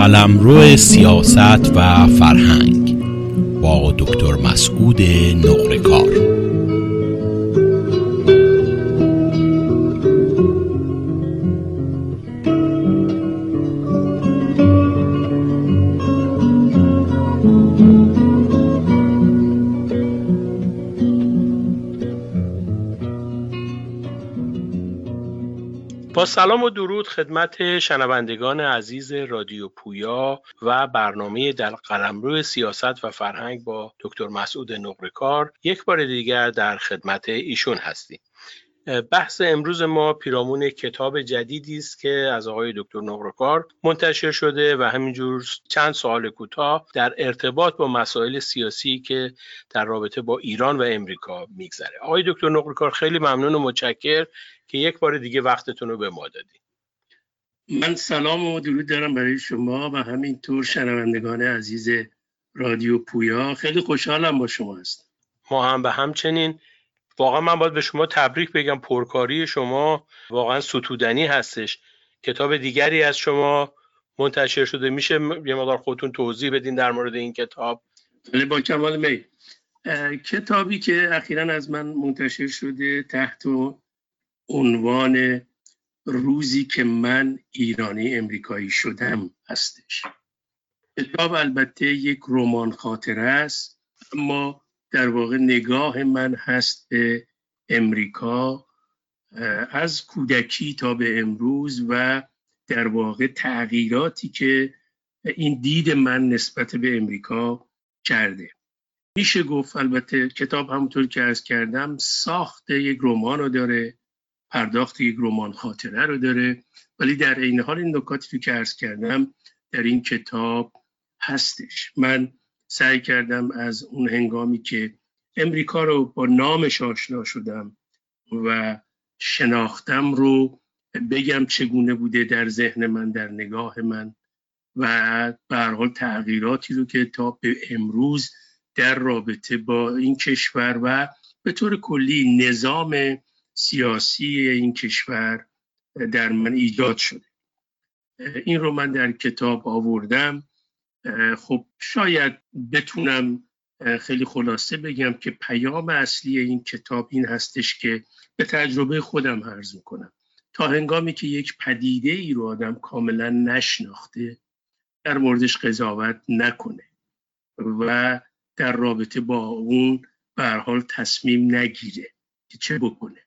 قلمرو سیاست و فرهنگ با دکتر مسعود نقرکار. سلام و درود خدمت شنوندگان عزیز رادیو پویا و برنامه در قلمرو سیاست و فرهنگ با دکتر مسعود نقرکار یک بار دیگر در خدمت ایشون هستیم. بحث امروز ما پیرامون کتاب جدیدی است که از آقای دکتر نقرکار منتشر شده و همینجور چند سوال کوتاه در ارتباط با مسائل سیاسی که در رابطه با ایران و امریکا میگذره. آقای دکتر نقرکار خیلی ممنون و متشکر که یک بار دیگه وقتتون رو به ما دادیم من سلام و درود دارم برای شما و همینطور شنوندگان عزیز رادیو پویا. خیلی خوشحالم با شما هستم. ما هم به همچنین. واقعا من باید به شما تبریک بگم. پرکاری شما واقعا ستودنی هستش. کتاب دیگری از شما منتشر شده. میشه یه مقدار خودتون توضیح بدین در مورد این کتاب؟ ولی با کمال می. کتابی که اخیرا از من منتشر شده تحت عنوان روزی که من ایرانی امریکایی شدم هستش. کتاب البته یک رمان خاطره است اما در واقع نگاه من هست به امریکا از کودکی تا به امروز و در واقع تغییراتی که این دید من نسبت به امریکا کرده. میشه گفت البته کتاب همونطور که از کردم ساخت یک رمان رو داره. پرداخت یک رمان خاطره رو داره. ولی در این حال این نکاتی که عرض کردم در این کتاب هستش. من سعی کردم از اون هنگامی که امریکا رو با نامش آشنا شدم و شناختم رو بگم چگونه بوده در ذهن من در نگاه من و به حال تغییراتی رو که تا به امروز در رابطه با این کشور و به طور کلی نظام سیاسی این کشور در من ایجاد شده. این رو من در کتاب آوردم. خب شاید بتونم خیلی خلاصه بگم که پیام اصلی این کتاب این هستش که به تجربه خودم عرض می‌کنم. تا هنگامی که یک پدیده ای رو آدم کاملا نشناخته در موردش قضاوت نکنه و در رابطه با اون به حال تصمیم نگیره که چه بکنه.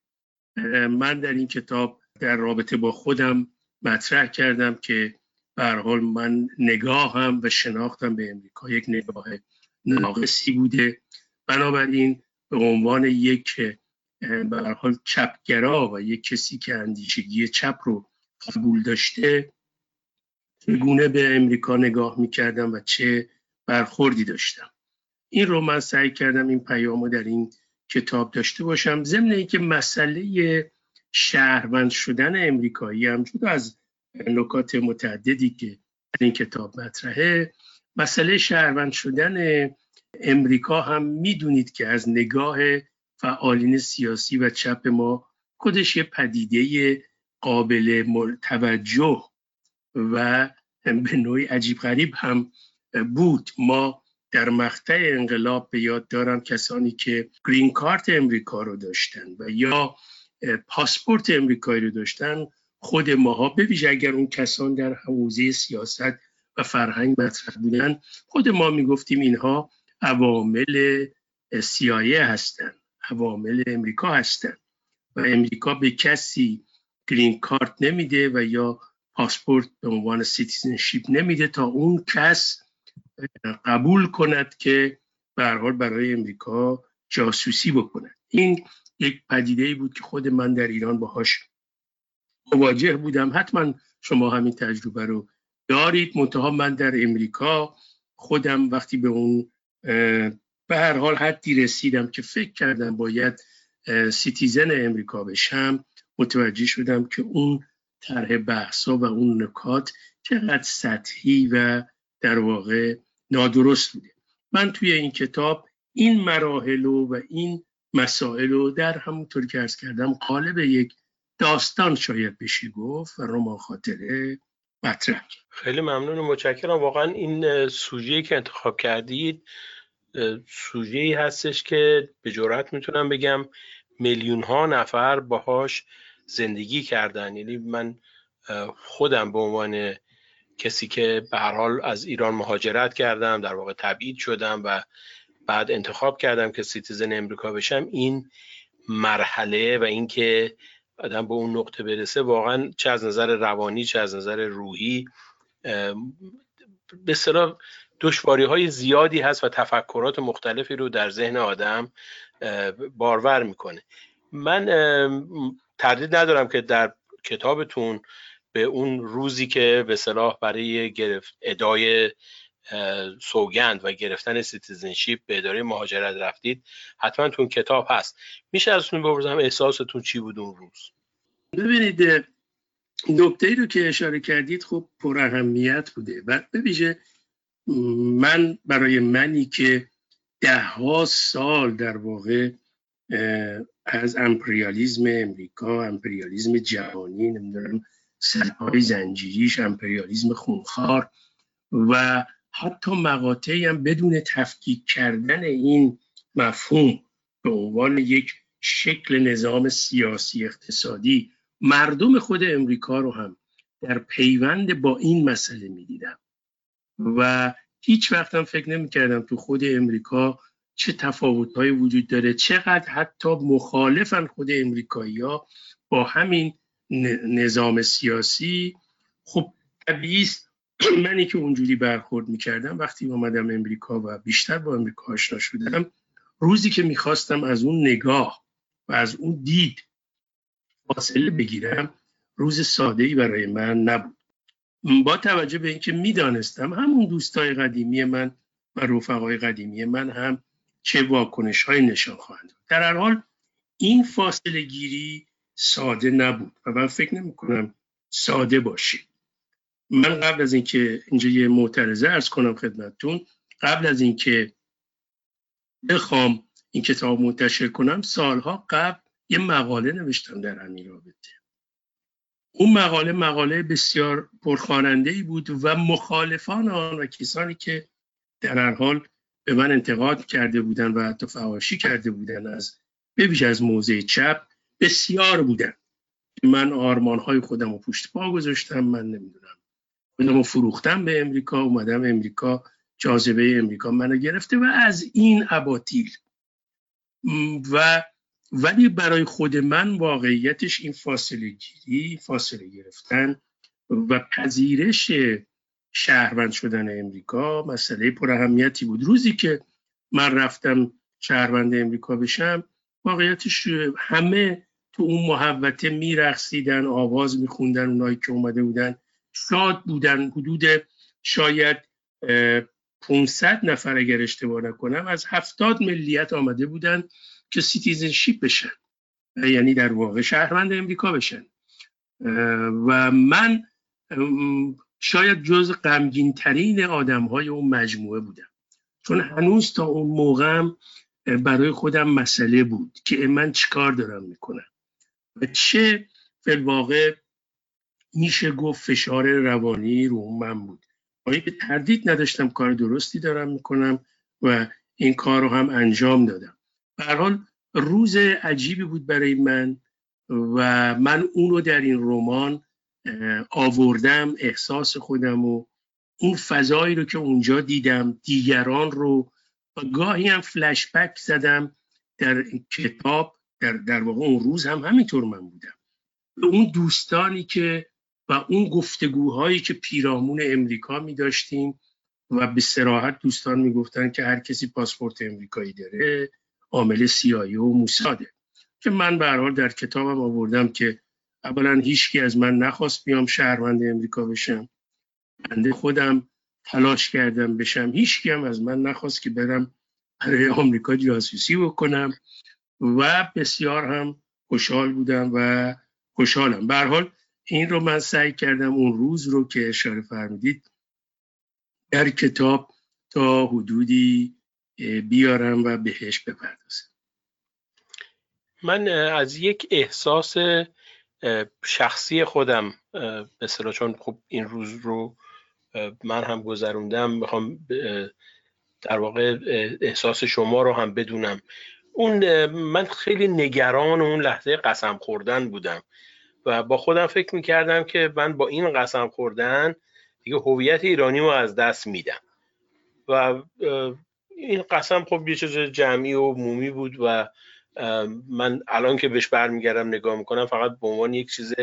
من در این کتاب در رابطه با خودم مطرح کردم که به حال من نگاهم و شناختم به امریکا یک نگاه ناقصی بوده. بنابراین به عنوان یک به حال چپگرا و یک کسی که اندیشگی چپ رو قبول داشته چگونه به امریکا نگاه می‌کردم و چه برخوردی داشتم. این رو من سعی کردم این پیام رو در این کتاب داشته باشم. ضمن اینکه مسئله شهروند شدن امریکایی هم جدا از نکات متعددی که این کتاب مطرحه. مسئله شهروند شدن امریکا هم می‌دونید که از نگاه فعالین سیاسی و چپ ما خودش یه پدیده قابل توجه و به نوعی عجیب غریب هم بود. ما در مقطع انقلاب به یاد دارم کسانی که گرین کارت امریکا رو داشتن و یا پاسپورت امریکایی رو داشتن خود ماها بویژه اگر اون کسان در حوزه سیاست و فرهنگ مطرح بودن خود ما می‌گفتیم اینها عوامل سیا هستند عوامل امریکا هستند و امریکا به کسی green card نمیده و یا پاسپورت به عنوان citizenship نمیده تا اون کس قبول کند که به حال برای امریکا جاسوسی بکند. این یک پدیده بود که خود من در ایران باهاش مواجه بودم. حتما شما همین تجربه رو دارید. منتها من در امریکا خودم وقتی به اون به هر حال حدی رسیدم که فکر کردم باید سیتیزن امریکا بشم متوجه شدم که اون طرح بحثا و اون نکات چقدر سطحی و در واقع نادرست بوده من توی این کتاب این مراحل و این مسائل رو در همونطور که ارز کردم قالب یک داستان شاید بشه گفت و رمان خاطره مطرح خیلی ممنون و متشکرم. واقعا این سوژه که انتخاب کردید سوژه هستش که به جرات می‌تونم بگم میلیون ها نفر باهاش زندگی کردن. یعنی من خودم به عنوان کسی که به هر حال از ایران مهاجرت کردم در واقع تبعید شدم و بعد انتخاب کردم که citizen امریکا بشم این مرحله و اینکه آدم به اون نقطه برسه واقعا چه از نظر روانی چه از نظر روحی به اصطلاح دشواری های زیادی هست و تفکرات مختلفی رو در ذهن آدم بارور می‌کنه. من تردید ندارم که در کتابتون به اون روزی که به اصطلاح برای گرفت ادای سوگند و گرفتن citizenship به اداره مهاجرت رفتید حتما تو کتاب هست. میشه ازتون بپرسم احساستون چی بود اون روز؟ ببینید نکته رو که اشاره کردید خب پر اهمیت بوده. و ببیشه من برای منی که ده ها سال در واقع از امپریالیزم امریکا امپریالیزم جهانی نمی‌دونم سرهای زنجیریش امپریالیزم خونخوار و حتی مقاطعی هم بدون تفکیک کردن این مفهوم به عنوان یک شکل نظام سیاسی اقتصادی مردم خود امریکا رو هم در پیوند با این مسئله می‌دیدم. و هیچ وقتم فکر نمی کردم تو خود امریکا چه تفاوتهایی وجود داره چقدر حتی مخالفن خود امریکایی ها با همین نظام سیاسی. خب طبیعی منی که اونجوری برخورد می‌کردم وقتی اومدم امریکا و بیشتر با امریکا آشنا شدم. روزی که می‌خواستم از اون نگاه و از اون دید فاصله بگیرم روز ساده ای برای من نبود. با توجه به اینکه می‌دانستم همون دوستای قدیمی من و رفقای قدیمی من هم چه واکنش های نشان خواهند در هر حال این فاصله گیری ساده نبود و من فکر نمی کنم ساده باشه من قبل از اینکه اینجا یه معترضه ارز کنم خدمتتون قبل از اینکه بخوام این کتاب منتشر کنم سالها قبل یه مقاله نوشتم در همین رابطه. اون مقاله مقاله بسیار پرخواننده ای بود و مخالفان آن و کسانی که در هر حال به من انتقاد کرده بودن و حتی فواشی کرده بودن از ببیش از موضع چپ بسیار بودن من آرمان های خودم رو پشت پا گذاشتم من نمی‌دونم خودم رو فروختم به امریکا اومدم امریکا جاذبه امریکا منو گرفته و از این اباطیل. و ولی برای خود من واقعیتش این فاصله گیری فاصله گرفتن و پذیرش شهروند شدن امریکا مسئله پر اهمیتی بود. روزی که من رفتم شهروند امریکا بشم واقعیتش همه تو اون محوطه میرقصیدن آواز میخوندن اونایی که اومده بودن. شاد بودن. حدود شاید 500 نفر اگر اشتباه نکنم از هفتاد ملیت آمده بودن که citizenship بشن. یعنی در واقع شهروند امریکا بشن. و من شاید جز غمگین ترین آدم های اون مجموعه بودم. چون هنوز تا اون موقع برای خودم مسئله بود که من چیکار دارم می‌کنم. و چه واقع میشه گفت فشار روانی رو من بود. آیا به تردید نداشتم کار درستی دارم می‌کنم و این کار رو هم انجام دادم. حال روز عجیبی بود برای من و من اونو در این رمان آوردم احساس خودم و اون فضایی رو که اونجا دیدم دیگران رو و گاهی هم فلشبک زدم در کتاب در, در واقع اون روز هم همینطور من بودم. به اون دوستانی که و اون گفتگوهایی که پیرامون امریکا می داشتیم و به سراحت دوستان می‌گفتن که هر کسی پاسپورت امریکایی داره عامل سیایی و موساده. که من به حال در کتابم آوردم که اولا هیچکی از من نخواست بیام شهروند امریکا بشم. بنده خودم تلاش کردم بشم. هیچکی هم از من نخواست که برم برای آمریکا جاسوسی بکنم و بسیار هم خوشحال بودم و خوشحالم. به حال این رو من سعی کردم اون روز رو که اشاره فرمودید در کتاب تا حدودی بیارم و بهش بپردازم. من از یک احساس شخصی خودم به چون خب این روز رو من هم گذروندم می‌خوام در واقع احساس شما رو هم بدونم. اون من خیلی نگران اون لحظه قسم خوردن بودم و با خودم فکر می‌کردم که من با این قسم خوردن دیگه هویت ایرانی رو از دست میدم. و این قسم خب یه چیز جمعی و مومی بود و من الان که بهش برمیگردم نگاه می‌کنم فقط به عنوان یک چیز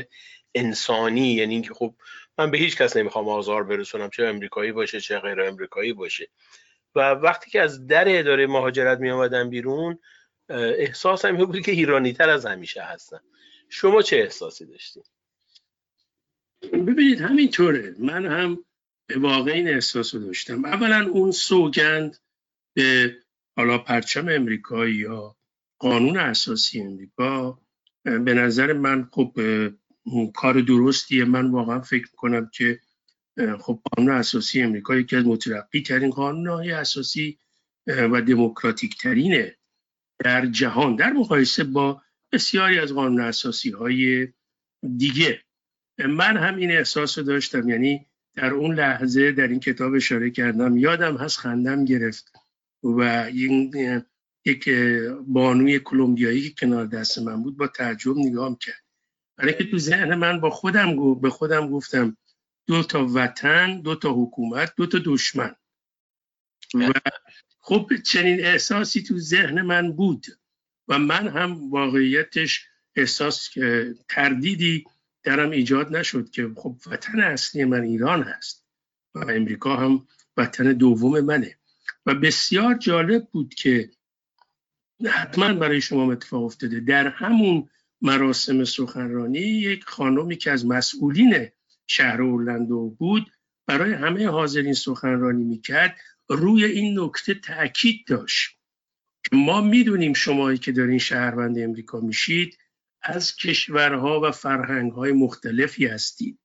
انسانی یعنی اینکه خب من به هیچ کس نمی‌خوام آزار برسونم چه امریکایی باشه چه غیر امریکایی باشه. و وقتی که از در اداره مهاجرت می آمدم بیرون احساسم این بود که ایرانی تر از همیشه هستم شما چه احساسی داشتید ببینید همینطوره. من هم به واقع این احساس رو داشتم. اولا اون سوگند به حالا پرچم امریکایی یا قانون اساسی امریکا به نظر من خب کار درستیه. من واقعا فکر کنم که خب قانون اساسی امریکا یکی از مترقی ترین قانون های اساسی و دموکراتیک ترینه در جهان در مقایسه با بسیاری از قانون اساسی های دیگه. من هم این احساس رو داشتم. یعنی در اون لحظه در این کتاب اشاره کردم یادم هست خندم گرفت و این یک بانوی کلمبیایی که کنار دست من بود با تعجب نگاه کرد برای که تو ذهن من با خودم به خودم گفتم دو تا وطن دو تا حکومت دو تا دشمن. و خب چنین احساسی تو ذهن من بود و من هم واقعیتش احساس تردیدی درم ایجاد نشد که خب وطن اصلی من ایران هست و امریکا هم وطن دوم منه. و بسیار جالب بود که حتما برای شما اتفاق افتاده. در همون مراسم سخنرانی یک خانمی که از مسئولین شهر اورلندو بود برای همه حاضرین سخنرانی می‌کرد روی این نکته تاکید داشت. ما می‌دونیم شمایی که دارین شهروند امریکا میشید از کشورها و فرهنگهای مختلفی هستید.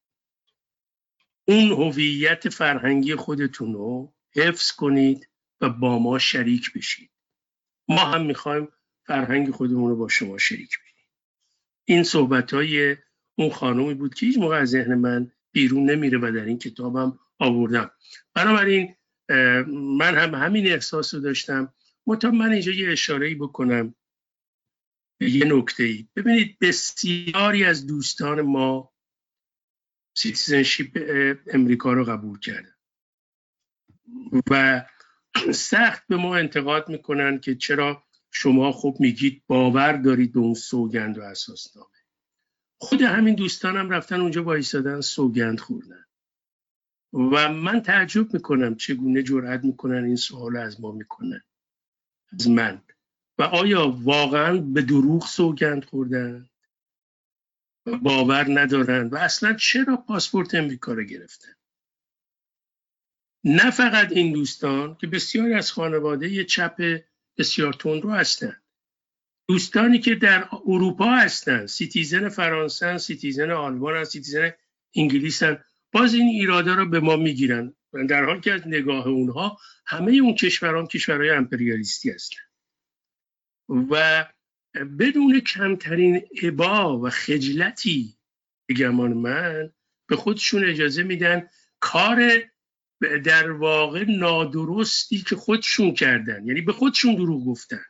اون هویت فرهنگی خودتون رو حفظ کنید و با ما شریک بشید. ما هم می‌خوایم فرهنگ خودمون رو با شما شریک بشید این صحبت های اون خانمی بود که هیچ موقع از ذهن من بیرون نمیره و در این کتابم آوردم. بنابراین من هم همین احساس رو داشتم. مطمئن من اینجا یه اشاره بکنم یه نکته ای ببینید بسیاری از دوستان ما citizenship امریکا رو قبول کردن و سخت به ما انتقاد می‌کنن که چرا شما خوب میگید باور دارید به اون سوگند و اساسنامه. خود همین دوستانم رفتن اونجا وایسادن سوگند خوردن. و من تعجب می‌کنم چگونه جرأت می‌کنن این سوال از ما می‌کنن از من. و آیا واقعا به دروغ سوگند خوردن؟ باور ندارن. و اصلا چرا پاسپورت امریکا رو گرفتن؟ نه فقط این دوستان که بسیاری از خانواده یه چپ بسیار تندرو هستن. دوستانی که در اروپا هستن citizen فرانسه citizen آلمان citizen انگلیس باز این ایراده رو به ما می‌گیرن. در حال که از نگاه اونها همه اون کشوران کشورهای امپریالیستی هستن. و بدون کمترین ابا و خجلتی بگمان من به خودشون اجازه میدن کار در واقع نادرستی که خودشون کردن. یعنی به خودشون دروغ گفتن.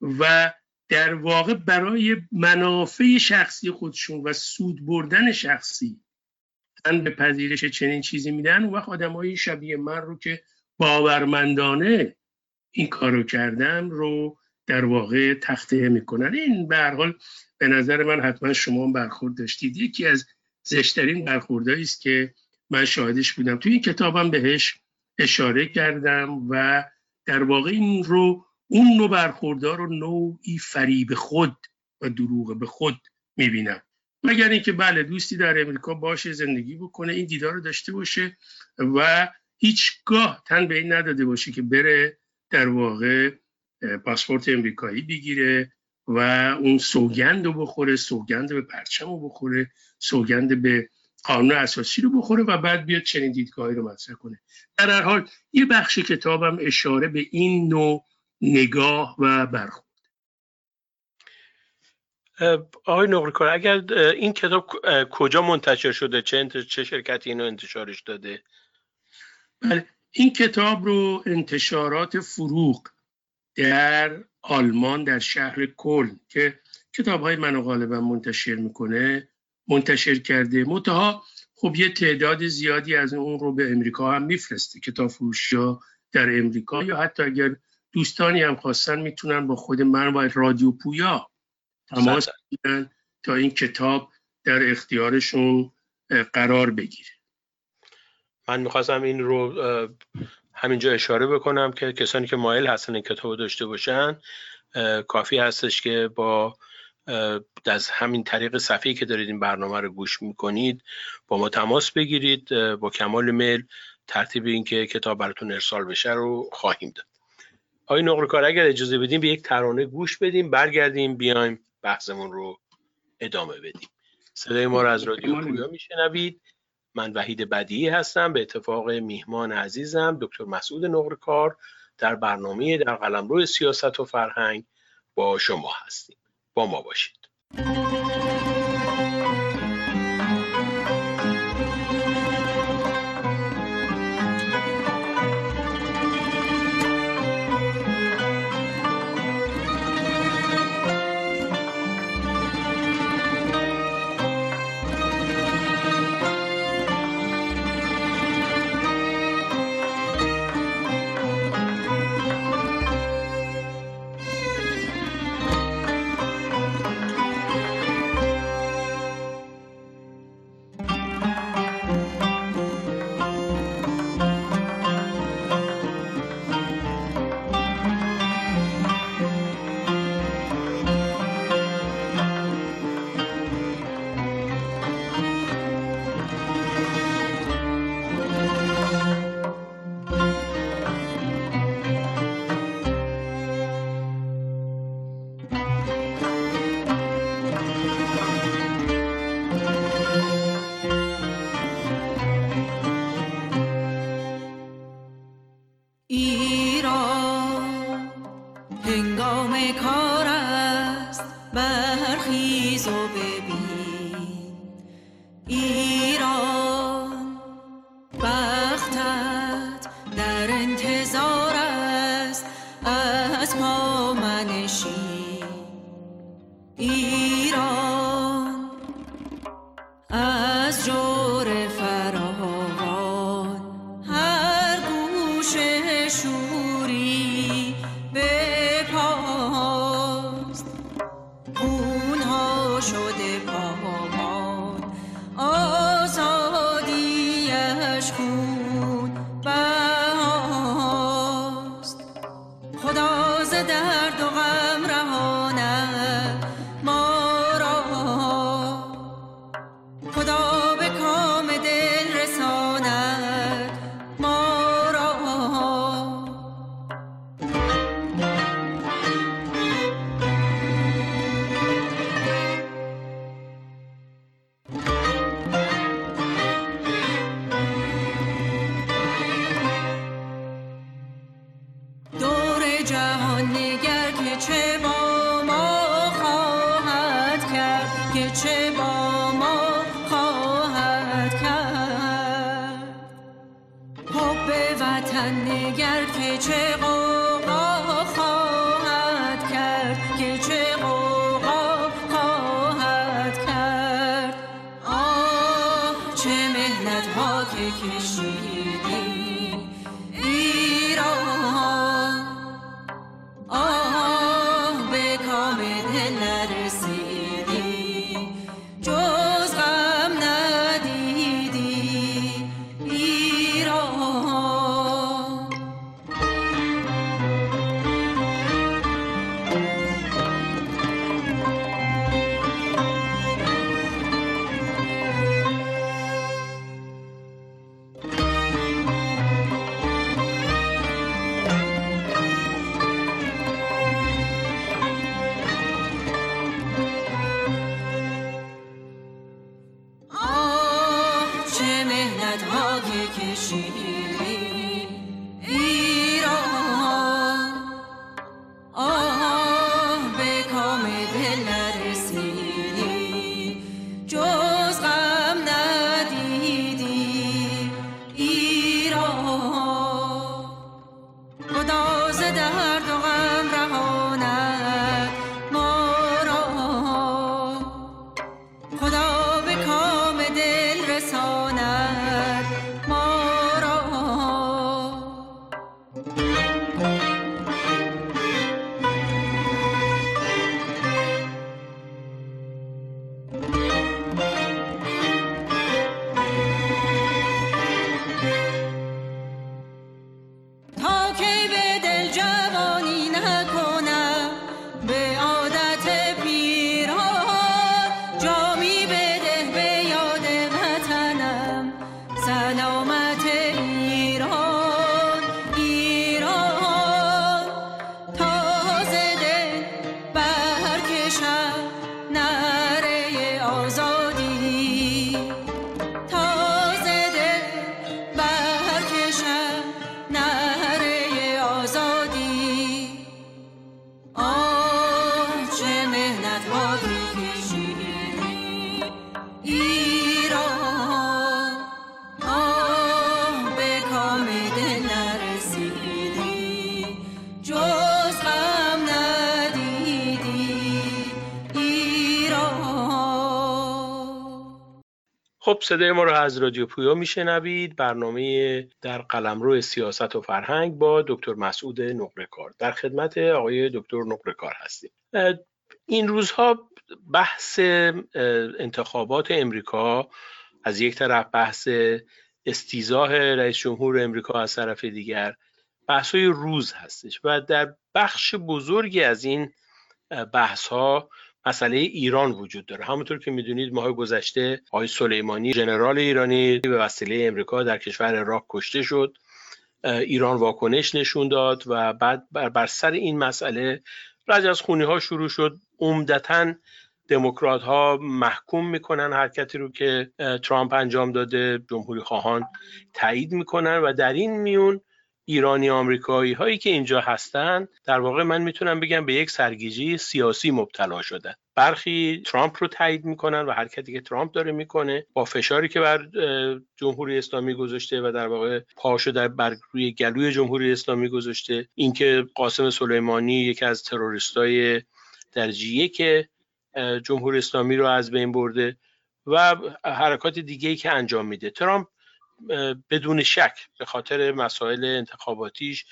و در واقع برای منافع شخصی خودشون و سود بردن شخصی من به پذیرش چنین چیزی میدن و آدم شبیه من رو که باورمندانه این کارو کردم رو در واقع تخته می‌کنن. این به حال به نظر من حتما شما برخورد داشتید. یکی از زشترین برخوردهایی است که من شاهدش بودم. توی این کتابم بهش اشاره کردم و در واقع این رو اون نوع برخوردار رو نوعی فریب خود و دروغ به خود می‌بینم. مگر اینکه بله دوستی در امریکا باشه زندگی بکنه این دیدار رو داشته باشه و هیچگاه تن به این نداده باشه که بره در واقع پاسپورت امریکایی بگیره و اون سوگند رو بخوره سوگند به پرچم رو بخوره سوگند به قانون اساسی رو بخوره و بعد بیاد چنین دیدگاهی رو مطرح کنه. در هر حال یه بخش کتابم اشاره به این نوع نگاه و برخورد. آقای نقرکار اگر این کتاب کجا منتشر شده؟ چه, چه شرکتی اینو انتشارش داده؟ بله این کتاب رو انتشارات فروغ در آلمان در شهر کل که کتاب های منو غالبا منتشر می‌کنه منتشر کرده. متها خب یه تعداد زیادی از اون رو به امریکا هم میفرسته کتاب فروشی در امریکا. یا حتی اگر دوستانی هم خواستن می‌تونن با خود من و رادیو پویا تماس بگیرن تا این کتاب در اختیارشون قرار بگیره. من می‌خواستم این رو همینجا اشاره بکنم که کسانی که مایل هستن این کتاب داشته باشن کافی هستش که با از همین طریق صفحه‌ای که دارید این برنامه رو گوش می‌کنید با ما تماس بگیرید با کمال میل ترتیب اینکه کتاب براتون ارسال بشه رو خواهیم داد. آقای نقل کار اگر اجازه بدیم به یک ترانه گوش بدیم برگردیم بیایم بحثمون رو ادامه بدیم. صدای ما رو از رادیو پویا میشنوید. من وحید بدیعی هستم به اتفاق میهمان عزیزم دکتر مسعود نقرکار در برنامه در قلمرو سیاست و فرهنگ با شما هستیم. با ما باشید. que صدای ما رو از رادیو پویا میشنوید. برنامه در قلمرو سیاست و فرهنگ با دکتر مسعود نقرکار در خدمت آقای دکتر نقرکار هستیم. این روزها بحث انتخابات امریکا از یک طرف بحث استیزاه رئیس جمهور امریکا از طرف دیگر بحث های روز هستش و در بخش بزرگی از این بحث ها مسئله ایران وجود داره. همونطور که می‌دونید ماه گذشته آقای سلیمانی ژنرال ایرانی به وسیله امریکا در کشور عراق کشته شد. ایران واکنش نشون داد و بعد بر سر این مسئله رج از خونی ها شروع شد. عمدتا دموکرات ها محکوم می‌کنن حرکتی رو که ترامپ انجام داده. جمهوری خواهان تایید می‌کنن و در این میون ایرانی آمریکایی هایی که اینجا هستن در واقع من می‌تونم بگم به یک سرگیجی سیاسی مبتلا شدن برخی ترامپ رو تایید می‌کنن و حرکتی که ترامپ داره می‌کنه با فشاری که بر جمهوری اسلامی گذاشته و در واقع پاشو در بر روی گلوی جمهوری اسلامی گذاشته. اینکه قاسم سلیمانی یکی از تروریستای درجیه که جمهوری اسلامی رو از بین برده و حرکات دیگه که انجام میده. ترامپ بدون شک به خاطر مسائل انتخاباتیش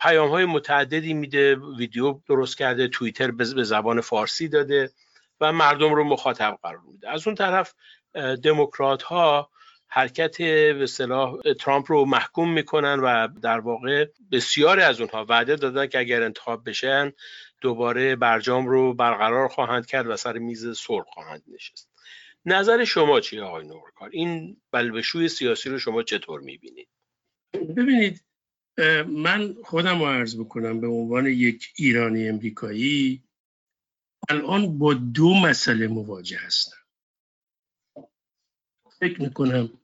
پیام های متعددی میده ویدیو درست کرده توییتر به زبان فارسی داده و مردم رو مخاطب قرار میده. از اون طرف دموکرات ها حرکت به صلاح ترامپ رو محکوم می‌کنن و در واقع بسیاری از اونها وعده دادن که اگر انتخاب بشن دوباره برجام رو برقرار خواهند کرد و سر میز صلح خواهند نشست. نظر شما چیه آقای نورکار؟ این بلبشوی سیاسی رو شما چطور می‌بینید؟ ببینید من خودم رو عرض بکنم به عنوان یک ایرانی امریکایی الان با دو مسئله مواجه هستم. فکر می‌کنم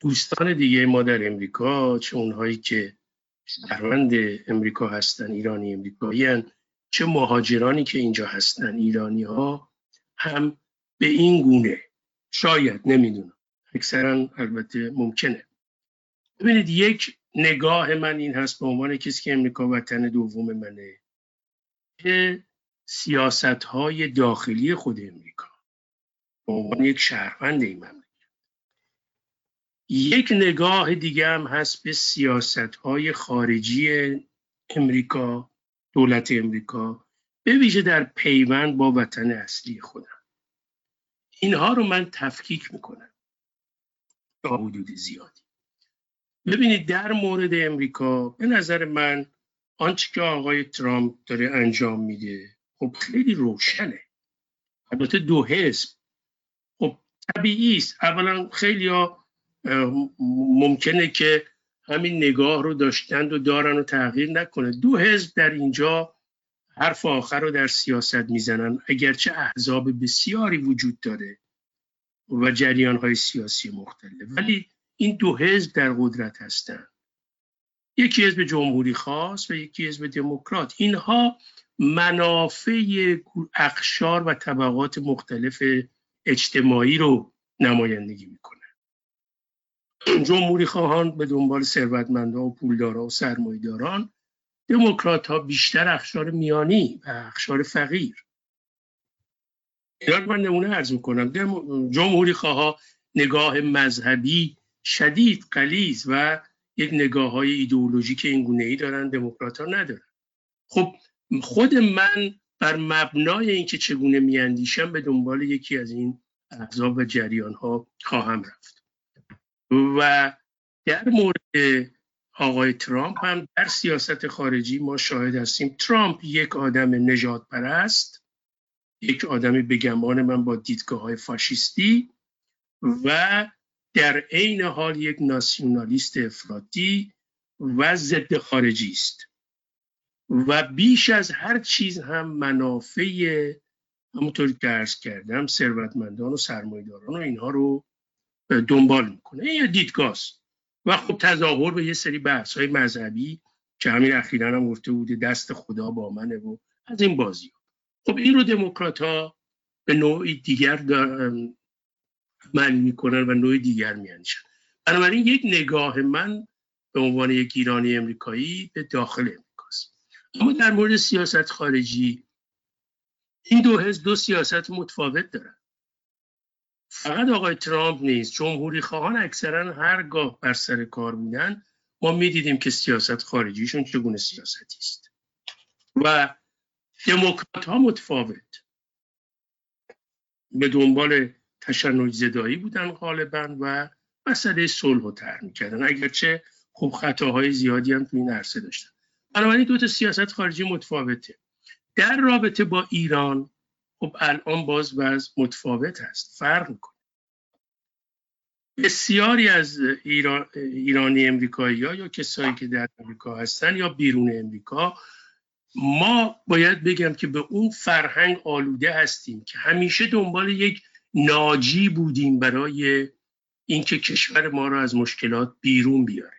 دوستان دیگه ما در امریکا چه اونهایی که شهروند امریکا هستن ایرانی امریکایی چه مهاجرانی که اینجا هستن ایرانی ها هم به این گونه. شاید نمی‌دونم. اکثرا البته ممکنه. ببینید یک نگاه من این هست به عنوان کسی که امریکا وطن دوم منه که سیاست های داخلی خود امریکا به عنوان یک شهروند این مملکت. یک نگاه دیگه هم هست به سیاست های خارجی امریکا دولت امریکا به ویژه در پیوند با وطن اصلی خودم. اینها رو من تفکیک می‌کنم. تا حدود زیادی. ببینید در مورد امریکا به نظر من آنچه که آقای ترامپ داره انجام میده خب خیلی روشنه. البته دو حزب. خب طبیعی است. اولا خیلی ها ممکنه که همین نگاه رو داشتند و دارن و تغییر نکنه. دو حزب در اینجا حرف آخر رو در سیاست می‌زنن. اگرچه احزاب بسیاری وجود داره و جریان های سیاسی مختلف. ولی این دو حزب در قدرت هستند یکی حزب جمهوری خاص و یکی حزب دموکرات. اینها منافع اخشار و طبقات مختلف اجتماعی رو نمایندگی می‌کنن. جمهوری خواهان به دنبال ثروتمندان و پولداران و سرمایداران دموکرات ها بیشتر اخشار میانی و اخشار فقیر. اینا من نمونه ارز می‌کنم. جمهوری خواه نگاه مذهبی شدید قلیز و یک نگاه های ایدئولوژیک این گونه ای دارن دموکرات ها ندارن. خب خود من بر مبنای اینکه چگونه میاندیشم به دنبال یکی از این احزاب و جریان ها خواهم رفت. و در مورد آقای ترامپ هم در سیاست خارجی ما شاهد هستیم. ترامپ یک آدم نجات پرست یک آدمی به گمان من با دیدگاه های فاشیستی و در عین حال یک ناسیونالیست افراطی و ضد خارجی است. و بیش از هر چیز هم منافع همونطور که ارز کردم ثروتمندان و سرمایداران و اینها رو دنبال می‌کنه. این دیدگاه و خب تظاهر به یه سری بحث های مذهبی که همین اخیرا هم گفته بوده دست خدا با منه و از این بازی. خب این رو دموکرات ها به نوعی دیگر عمل می‌کنن و نوع دیگر میانشن بنابراین یک نگاه من به عنوان یک ایرانی امریکایی به داخل امریکاست. اما در مورد سیاست خارجی این دو حزب دو سیاست متفاوت دارن. فقط آقای ترامپ نیست. جمهوری خواهان اکثرا هرگاه بر سر کار بودن ما می‌دیدیم که سیاست خارجیشون چگونه سیاستی است. و دموکرات ها متفاوت. به دنبال تشنج زدایی بودن غالبا و مسئله صلح رو طرح می‌کردن. اگرچه خب خطاهای زیادی هم تو این عرصه داشتن. بنابراین دو تا سیاست خارجی متفاوته. در رابطه با ایران خب الان باز وضع متفاوت هست. فرق می‌کنه. بسیاری از ایران، ایرانی امریکایی ها یا کسایی که در امریکا هستن یا بیرون امریکا ما باید بگم که به اون فرهنگ آلوده هستیم که همیشه دنبال یک ناجی بودیم برای اینکه کشور ما را از مشکلات بیرون بیاره.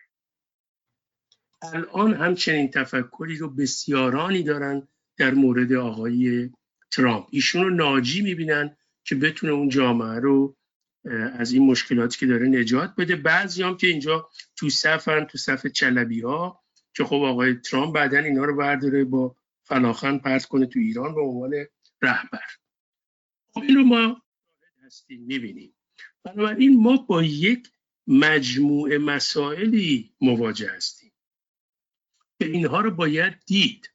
الان همچنین تفکری رو بسیارانی دارن در مورد آقای ترامپ. ایشون رو ناجی می‌بینن که بتونه اون جامعه رو از این مشکلاتی که داره نجات بده. بعضی هم که اینجا تو صفن تو صف چلبی ها که خب آقای ترامپ بعدا اینا رو برداره با فلاخن پرت کنه تو ایران به عنوان رهبر. خب این رو ما هستیم می‌بینیم. بنابراین ما با یک مجموعه مسائلی مواجه هستیم. که اینها رو باید دید.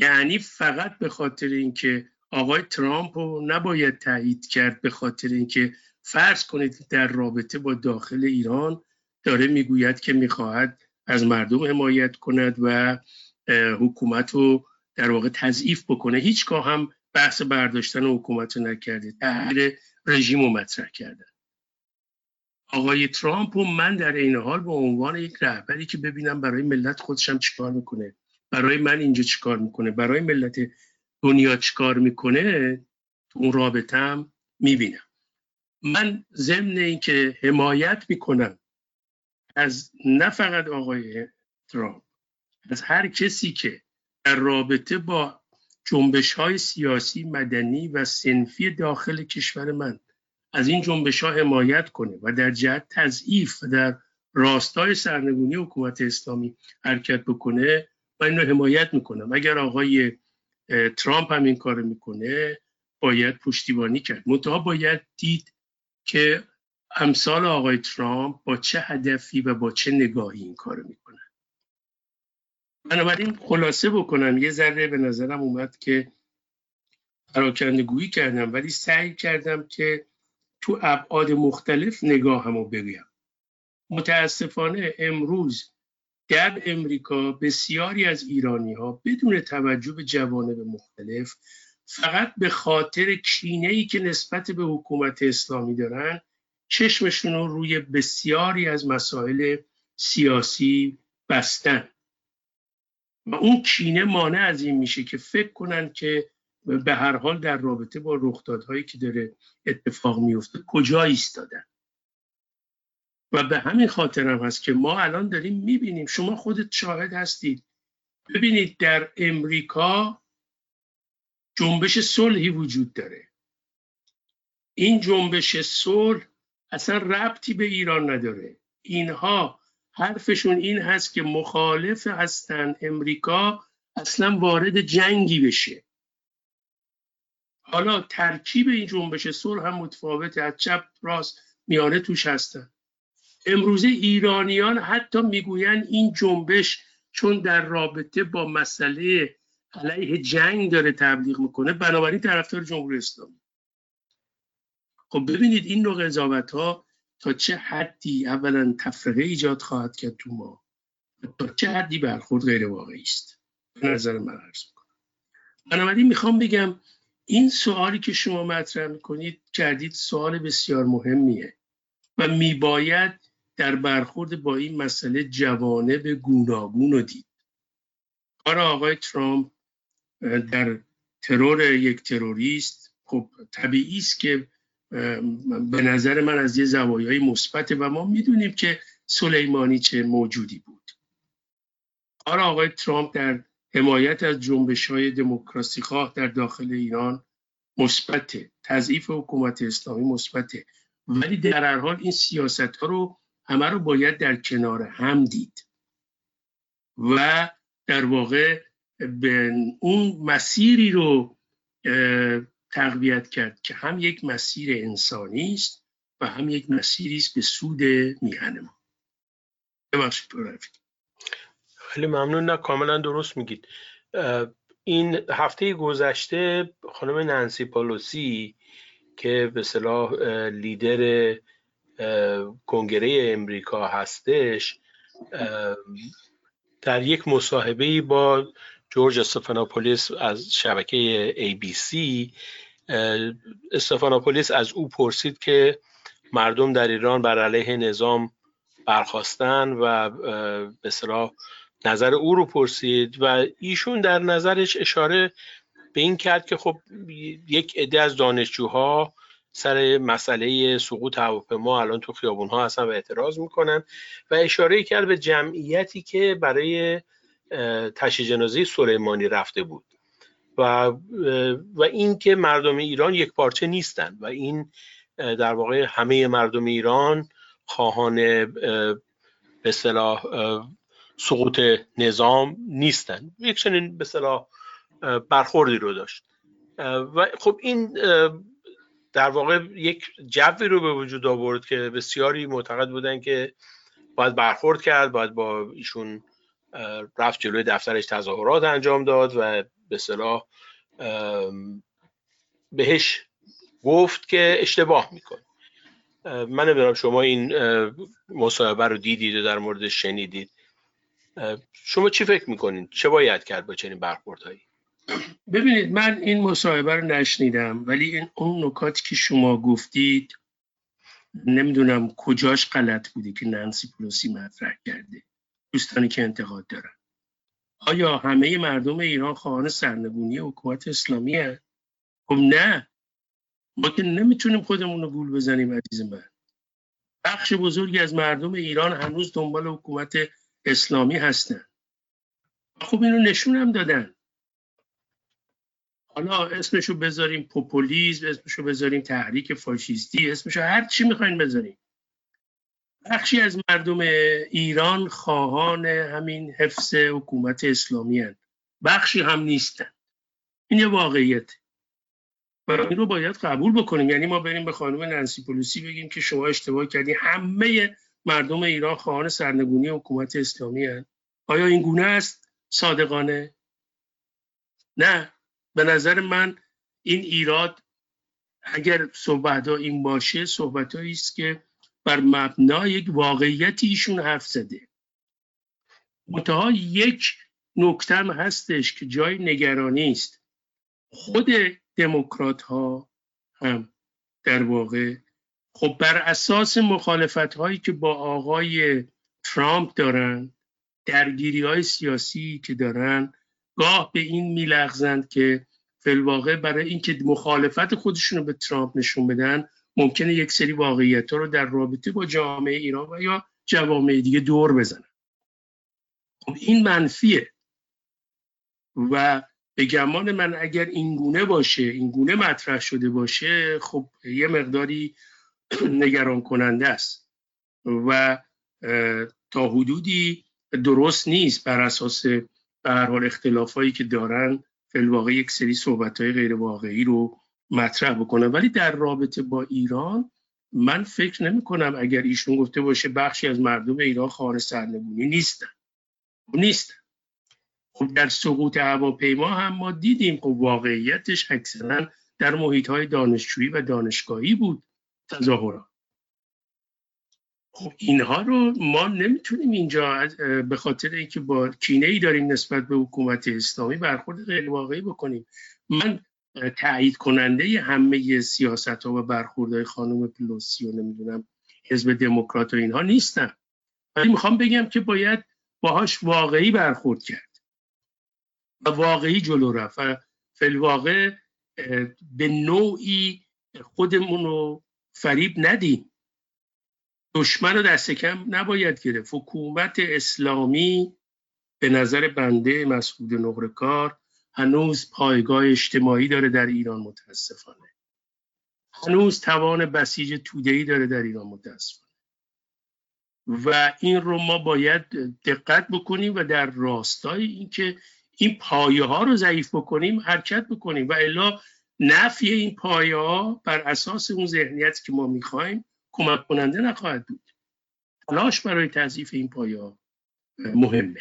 یعنی فقط به خاطر اینکه آقای ترامپ رو نباید تایید کرد به خاطر اینکه فرض کنید در رابطه با داخل ایران داره می‌گوید که می‌خواهد از مردم حمایت کند و حکومت رو در واقع تضعیف بکنه. هیچگاه هم بحث برداشتن حکومت رو نکرده. تغییر رژیم رو مطرح کردن آقای ترامپ و من در این حال به عنوان یک رهبری که ببینم برای ملت خودشم چیکار می‌کنه. برای من اینجا چیکار می‌کنه؟ برای ملت دنیا چیکار می‌کنه؟ تو اون رابطم می‌بینم. من ضمن اینکه حمایت می‌کنم از نه فقط آقای ترامپ از هر کسی که در رابطه با جنبش های سیاسی مدنی و سنفی داخل کشور من از این جنبش ها حمایت کنه و در جهت تضعیف در راستای سرنگونی حکومت اسلامی حرکت بکنه من اینو حمایت می‌کنم. اگر آقای ترامپ هم این کار می‌کنه باید پشتیبانی کرد. منتها باید دید که امثال آقای ترامپ با چه هدفی و با چه نگاهی این کار می‌کنن بنابراین خلاصه بکنم یه ذره به نظرم اومد که پراکنده گویی کردم ولی سعی کردم که تو ابعاد مختلف نگاهمو بگم متاسفانه امروز در امریکا بسیاری از ایرانی ها بدون توجه به جوانب مختلف فقط به خاطر کینه ای که نسبت به حکومت اسلامی دارن چشمشون رو روی بسیاری از مسائل سیاسی بستن. و اون کینه مانع از این میشه که فکر کنن که به هر حال در رابطه با رخدادهایی که داره اتفاق میفته کجا ایستادن. و به همین خاطر هم هست که ما الان داریم می‌بینیم. شما خودت شاهد هستید ببینید در امریکا جنبش صلحی وجود داره. این جنبش صلح اصلا ربطی به ایران نداره. اینها حرفشون این هست که مخالف هستن. امریکا اصلا وارد جنگی بشه. حالا ترکیب این جنبش صلح هم متفاوته. از چپ راست میانه توش هستن. امروزه ایرانیان حتی می‌گویند این جنبش چون در رابطه با مسئله علیه جنگ داره تبلیغ می‌کنه بنابراین طرفدار جمهوری اسلامی. خب ببینید این نوع قضاوت ها تا چه حدی اولا تفرقه ایجاد خواهد کرد تو ما تا چه حدی برخورد غیر واقعی است. به نظر من عرض می‌کنم. بنابراین می‌خوام بگم این سوالی که شما مطرح می‌کنید کردید سوال بسیار مهمیه و میباید در برخورد با این مسئله به گوناگون رو دید. کار آقای ترامپ در ترور یک تروریست خب طبیعی است که به نظر من از یه زوایای مثبت و ما می‌دونیم که سلیمانی چه موجودی بود. کار آقای ترامپ در حمایت از جنبش های دموکراسی خواه در داخل ایران مثبت تضعیف حکومت اسلامی مثبت ولی در هر حال این سیاست ها رو همه رو باید در کنار هم دید و در واقع به اون مسیری رو تقویت کرد که هم یک مسیر انسانی است و هم یک مسیری است به سود میهن ما. خیلی ممنون. نه کاملا درست میگید. این هفته گذشته خانم نانسی پالوسی که به صلاح لیدر کنگره امریکا هستش در یک مصاحبه با جورج استفانوپولیس از شبکه ABC استفانوپولیس از او پرسید که مردم در ایران بر علیه نظام برخواستن و به صلاح نظر او رو پرسید و ایشون در نظرش اشاره به این کرد که خب یک عده از دانشجوها سر مسئله سقوط هواپیما الان تو خیابون ها هستن و اعتراض می‌کنن و اشاره کرد به جمعیتی که برای تشییع جنازه سلیمانی رفته بود. و و اینکه مردم ایران یک پارچه نیستن و این در واقع همه مردم ایران خواهان به صلاح سقوط نظام نیستن. یک چنین به صلاح برخوردی رو داشت. و خب این در واقع یک جوی رو به وجود آورد که بسیاری معتقد بودن که باید برخورد کرد باید با ایشون رفت جلوی دفترش تظاهرات انجام داد و به صلاح بهش گفت که اشتباه می‌کنه. من نمی‌دونم شما این مصاحبه رو دیدید و در مورد شنیدید. شما چی فکر می‌کنید؟ چه باید کرد با چنین برخوردهایی؟ ببینید من این مصاحبه رو نشنیدم ولی این اون نکاتی که شما گفتید نمی‌دونم کجاش غلط بوده که نانسی پلوسی مطرح کرده. دوستانی که انتقاد دارن. آیا همه مردم ایران خواهان سرنگونی حکومت اسلامی هست؟ خب نه. ما که نمی‌تونیم خودمون رو گول بزنیم عزیز من. بخش بزرگی از مردم ایران هنوز دنبال حکومت اسلامی هستن خب اینو نشون هم دادن. حالا اسمشو بذاریم پوپولیزم اسمشو بذاریم تحریک فاشیستی اسمشو هر چی می‌خواین بذاریم. بخشی از مردم ایران خواهان همین حفظ حکومت اسلامی هن. بخشی هم نیستن این یه واقعیت. و این رو باید قبول بکنیم. یعنی ما بریم به خانم نانسی پولوسی بگیم که شما اشتباه کردی. همه مردم ایران خواهان سرنگونی حکومت اسلامی هن. آیا این گونه است؟ صادقانه؟ نه. به نظر من این ایراد اگر صحبت ها این باشه صحبت است که بر مبنای یک واقعیتی ایشون حرف زده. منتها یک نکته هستش که جای نگرانی است. خود دموکرات ها هم در واقع خب بر اساس مخالفت هایی که با آقای ترامپ دارن درگیری های سیاسی که دارن گاه به این میلغزند که فلواقع برای اینکه مخالفت خودشون رو به ترامپ نشون بدن ممکنه یک سری واقعیت رو در رابطه با جامعه ایران و یا جوامع دیگه دور بزنن. خب این منفیه. و به گمان من اگر این گونه باشه این گونه مطرح شده باشه خب یه مقداری نگران کننده است. و تا حدودی درست نیست بر اساس به هر حال اختلافایی که دارن فلواقع یک سری صحبت های غیر واقعی رو مطرح بکنه ولی در رابطه با ایران من فکر نمی کنم اگر ایشون گفته باشه بخشی از مردم ایران خانه سرنگونی نیستن. نیستن. خب در سقوط هواپیما هم ما دیدیم خب واقعیتش اکثرا در محیط های دانشجویی و دانشگاهی بود. تظاهرات. خب اینها رو ما نمی‌تونیم اینجا به خاطر اینکه با کینه ای داریم نسبت به حکومت اسلامی برخورد غیر واقعی بکنیم. من تایید کننده همه سیاست ها و برخوردهای خانم پلوسی و نمی‌دونم حزب دموکرات و اینها نیستم. ولی می‌خوام بگم که باید باهاش واقعی برخورد کرد. و واقعی جلو رفت و فلواقع به نوعی خودمون رو فریب ندیم. دشمن رو دست کم نباید گرفت. حکومت اسلامی به نظر بنده مسعود نقرکار هنوز پایگاه اجتماعی داره در ایران متاسفانه. هنوز توان بسیج تودهی داره در ایران متاسفانه. و این رو ما باید دقت بکنیم و در راستای اینکه این پایه ها رو ضعیف بکنیم حرکت بکنیم. و الا نفی این پایه ها بر اساس اون ذهنیت که ما می‌خوایم کمک کننده نخواهد بود. تلاش برای تضعیف این پایه ها مهمه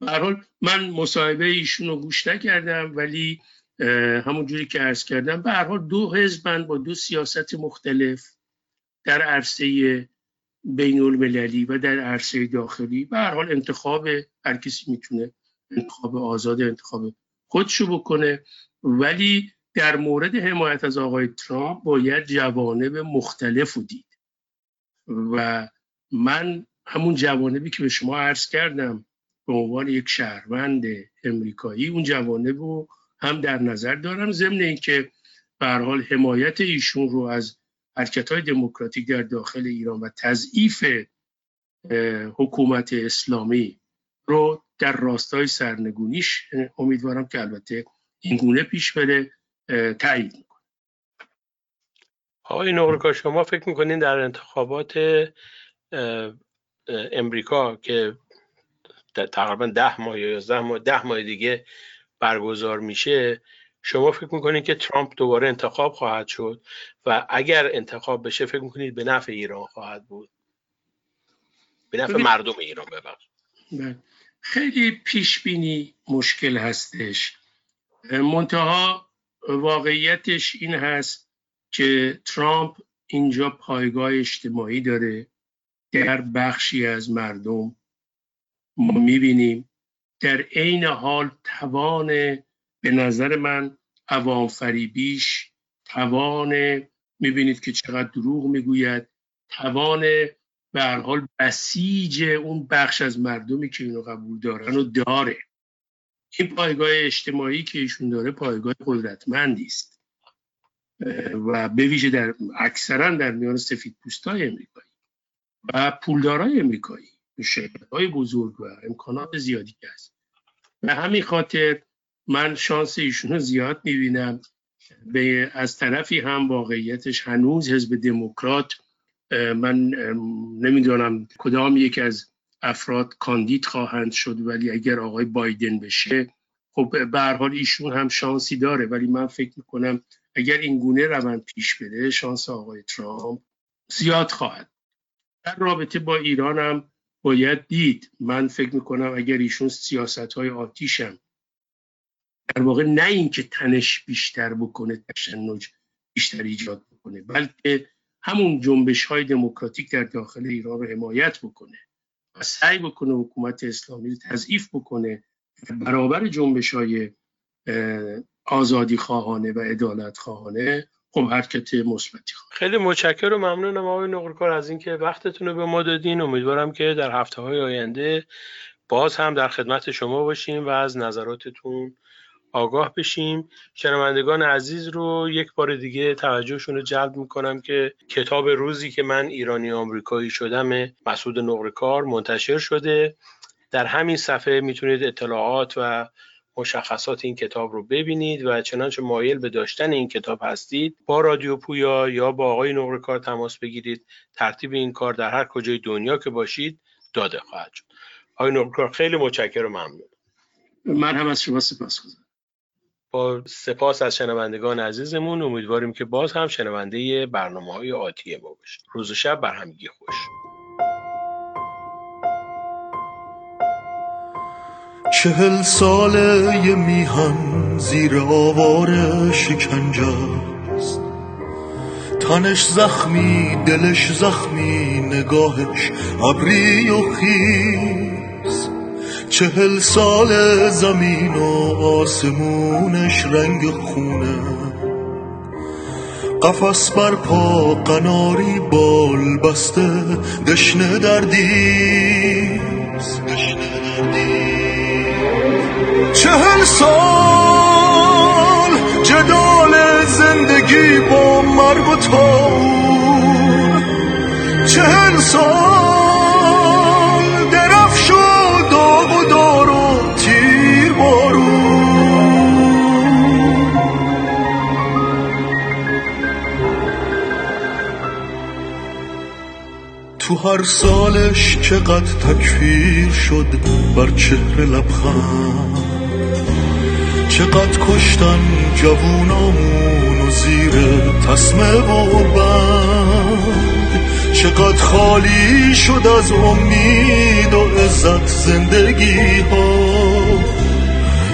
حال من مصاحبه ایشون رو گوش نکردم ولی همون جوری که عرض کردم به حال دو حزبن با دو سیاست مختلف در عرصه بین المللی و در عرصه داخلی به حال انتخاب هر کسی می‌تونه انتخاب آزاد انتخاب خودشو بکنه. ولی در مورد حمایت از آقای ترامپ باید جوانب مختلف رو دید. و من همون جوانبی که به شما عرض کردم به عنوان یک شهروند امریکایی اون جوانب رو هم در نظر دارم. ضمن اینکه به حال حمایت ایشون رو از حرکت های دموکراتیک در داخل ایران و تضعیف حکومت اسلامی رو در راستای سرنگونیش امیدوارم که البته این گونه پیش بره. تایید می‌کنه. آقای نورکا شما فکر می‌کنین در انتخابات امریکا که تقریبا ده ماه یا یازده ماه ده ماه دیگه برگزار میشه شما فکر می‌کنید که ترامپ دوباره انتخاب خواهد شد؟ و اگر انتخاب بشه فکر می‌کنید به نفع ایران خواهد بود؟ به نفع مردم ایران ببخش بله. خیلی پیش بینی مشکل هستش. منتها واقعیتش این هست که ترامپ اینجا پایگاه اجتماعی داره در بخشی از مردم. ما می‌بینیم در عین حال توان به نظر من عوام فریبیش توان می‌بینید که چقدر دروغ می‌گوید توان به هر حال بسیج اون بخش از مردمی که اینو قبول دارن و داره. این پایگاه اجتماعی که ایشون داره پایگاه قدرتمندی است. و به ویژه در اکثرا در میان سفید پوستای امریکایی و پولدارای امریکایی شرکت های بزرگ و امکانات زیادی که هست. به همین خاطر من شانس ایشون رو زیاد می‌بینم. به از طرفی هم واقعیتش هنوز حزب دموکرات من نمی‌دونم کدام یک از افراد کاندید خواهند شد ولی اگر آقای بایدن بشه خب به حال ایشون هم شانسی داره. ولی من فکر می‌کنم اگر این گونه روند پیش بره شانس آقای ترامپ زیاد خواهد. در رابطه با ایران هم باید دید. من فکر می‌کنم اگر ایشون سیاست های آتیشم در واقع نه اینکه تنش بیشتر بکنه تشنج بیشتر ایجاد بکنه بلکه همون جنبش های دموکراتیک در داخل ایران رو حمایت بکنه. و سعی بکنه حکومت اسلامی رو تضعیف بکنه برابر جنبش های آزادی خواهانه و عدالت خواهانه خب حرکت مثبتی خیلی متشکرم و ممنونم آقای نقرکار از اینکه وقتتون رو به ما دادین. امیدوارم که در هفته های آینده باز هم در خدمت شما باشیم و از نظراتتون آگاه بشیم. شنوندگان عزیز رو یک بار دیگه توجهشون رو جلب می‌کنم که کتاب روزی که من ایرانی آمریکایی شدم مسعود نقرکار منتشر شده. در همین صفحه می‌تونید اطلاعات و مشخصات این کتاب رو ببینید و چنانچه مایل به داشتن این کتاب هستید با رادیو پویا یا با آقای نقرکار تماس بگیرید. ترتیب این کار در هر کجای دنیا که باشید داده خواهد شد. آقای نورکار خیلی متشکرم ممنون. من هم از شما سپاس گذارم با سپاس از شنوندگان عزیزمون. امیدواریم که باز هم شنونده برنامه های آتی ما باشید. روز و شب بر همگی خوش. چهل ساله یه میهن زیر آوار شکنجه تنش زخمی دلش زخمی نگاهش ابری و خیز. چهل سال زمین و آسمونش رنگ خونه. قفص بر پا قناری بال بسته دشنه دردیز چهل سال جدال زندگی با مرگ و تاون چهل سال هر سالش چقدر تکفیر شد بر چهره لبخند. چقدر کشتن جوونامون و زیر تسمه و بند چقدر خالی شد از امید و عزت زندگی ها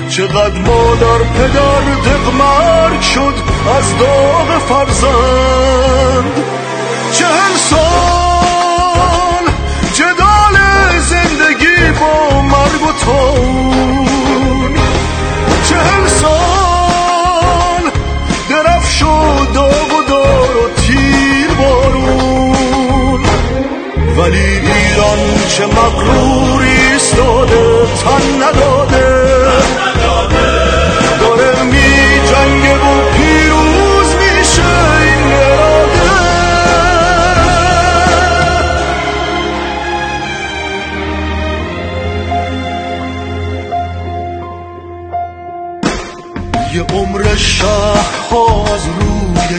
چقدر مادر پدر دقمرگ شد از داغ فرزند. چهل سال تون. چهل سال درفش و داغ و دار و تیر بارون. ولی ایران چه مقروری ایستاده تن نداده.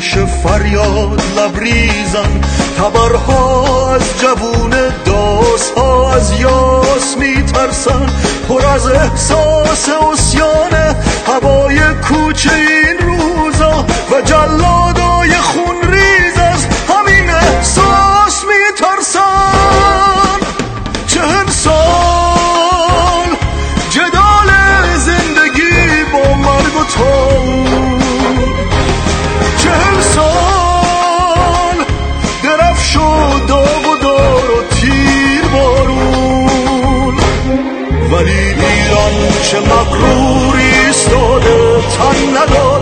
رویش فریاد لبریزن تبرها از جوون داس ها از یاس میترسن. پر از احساس اسیانه هوای کوچه این روزا و جلا 전라도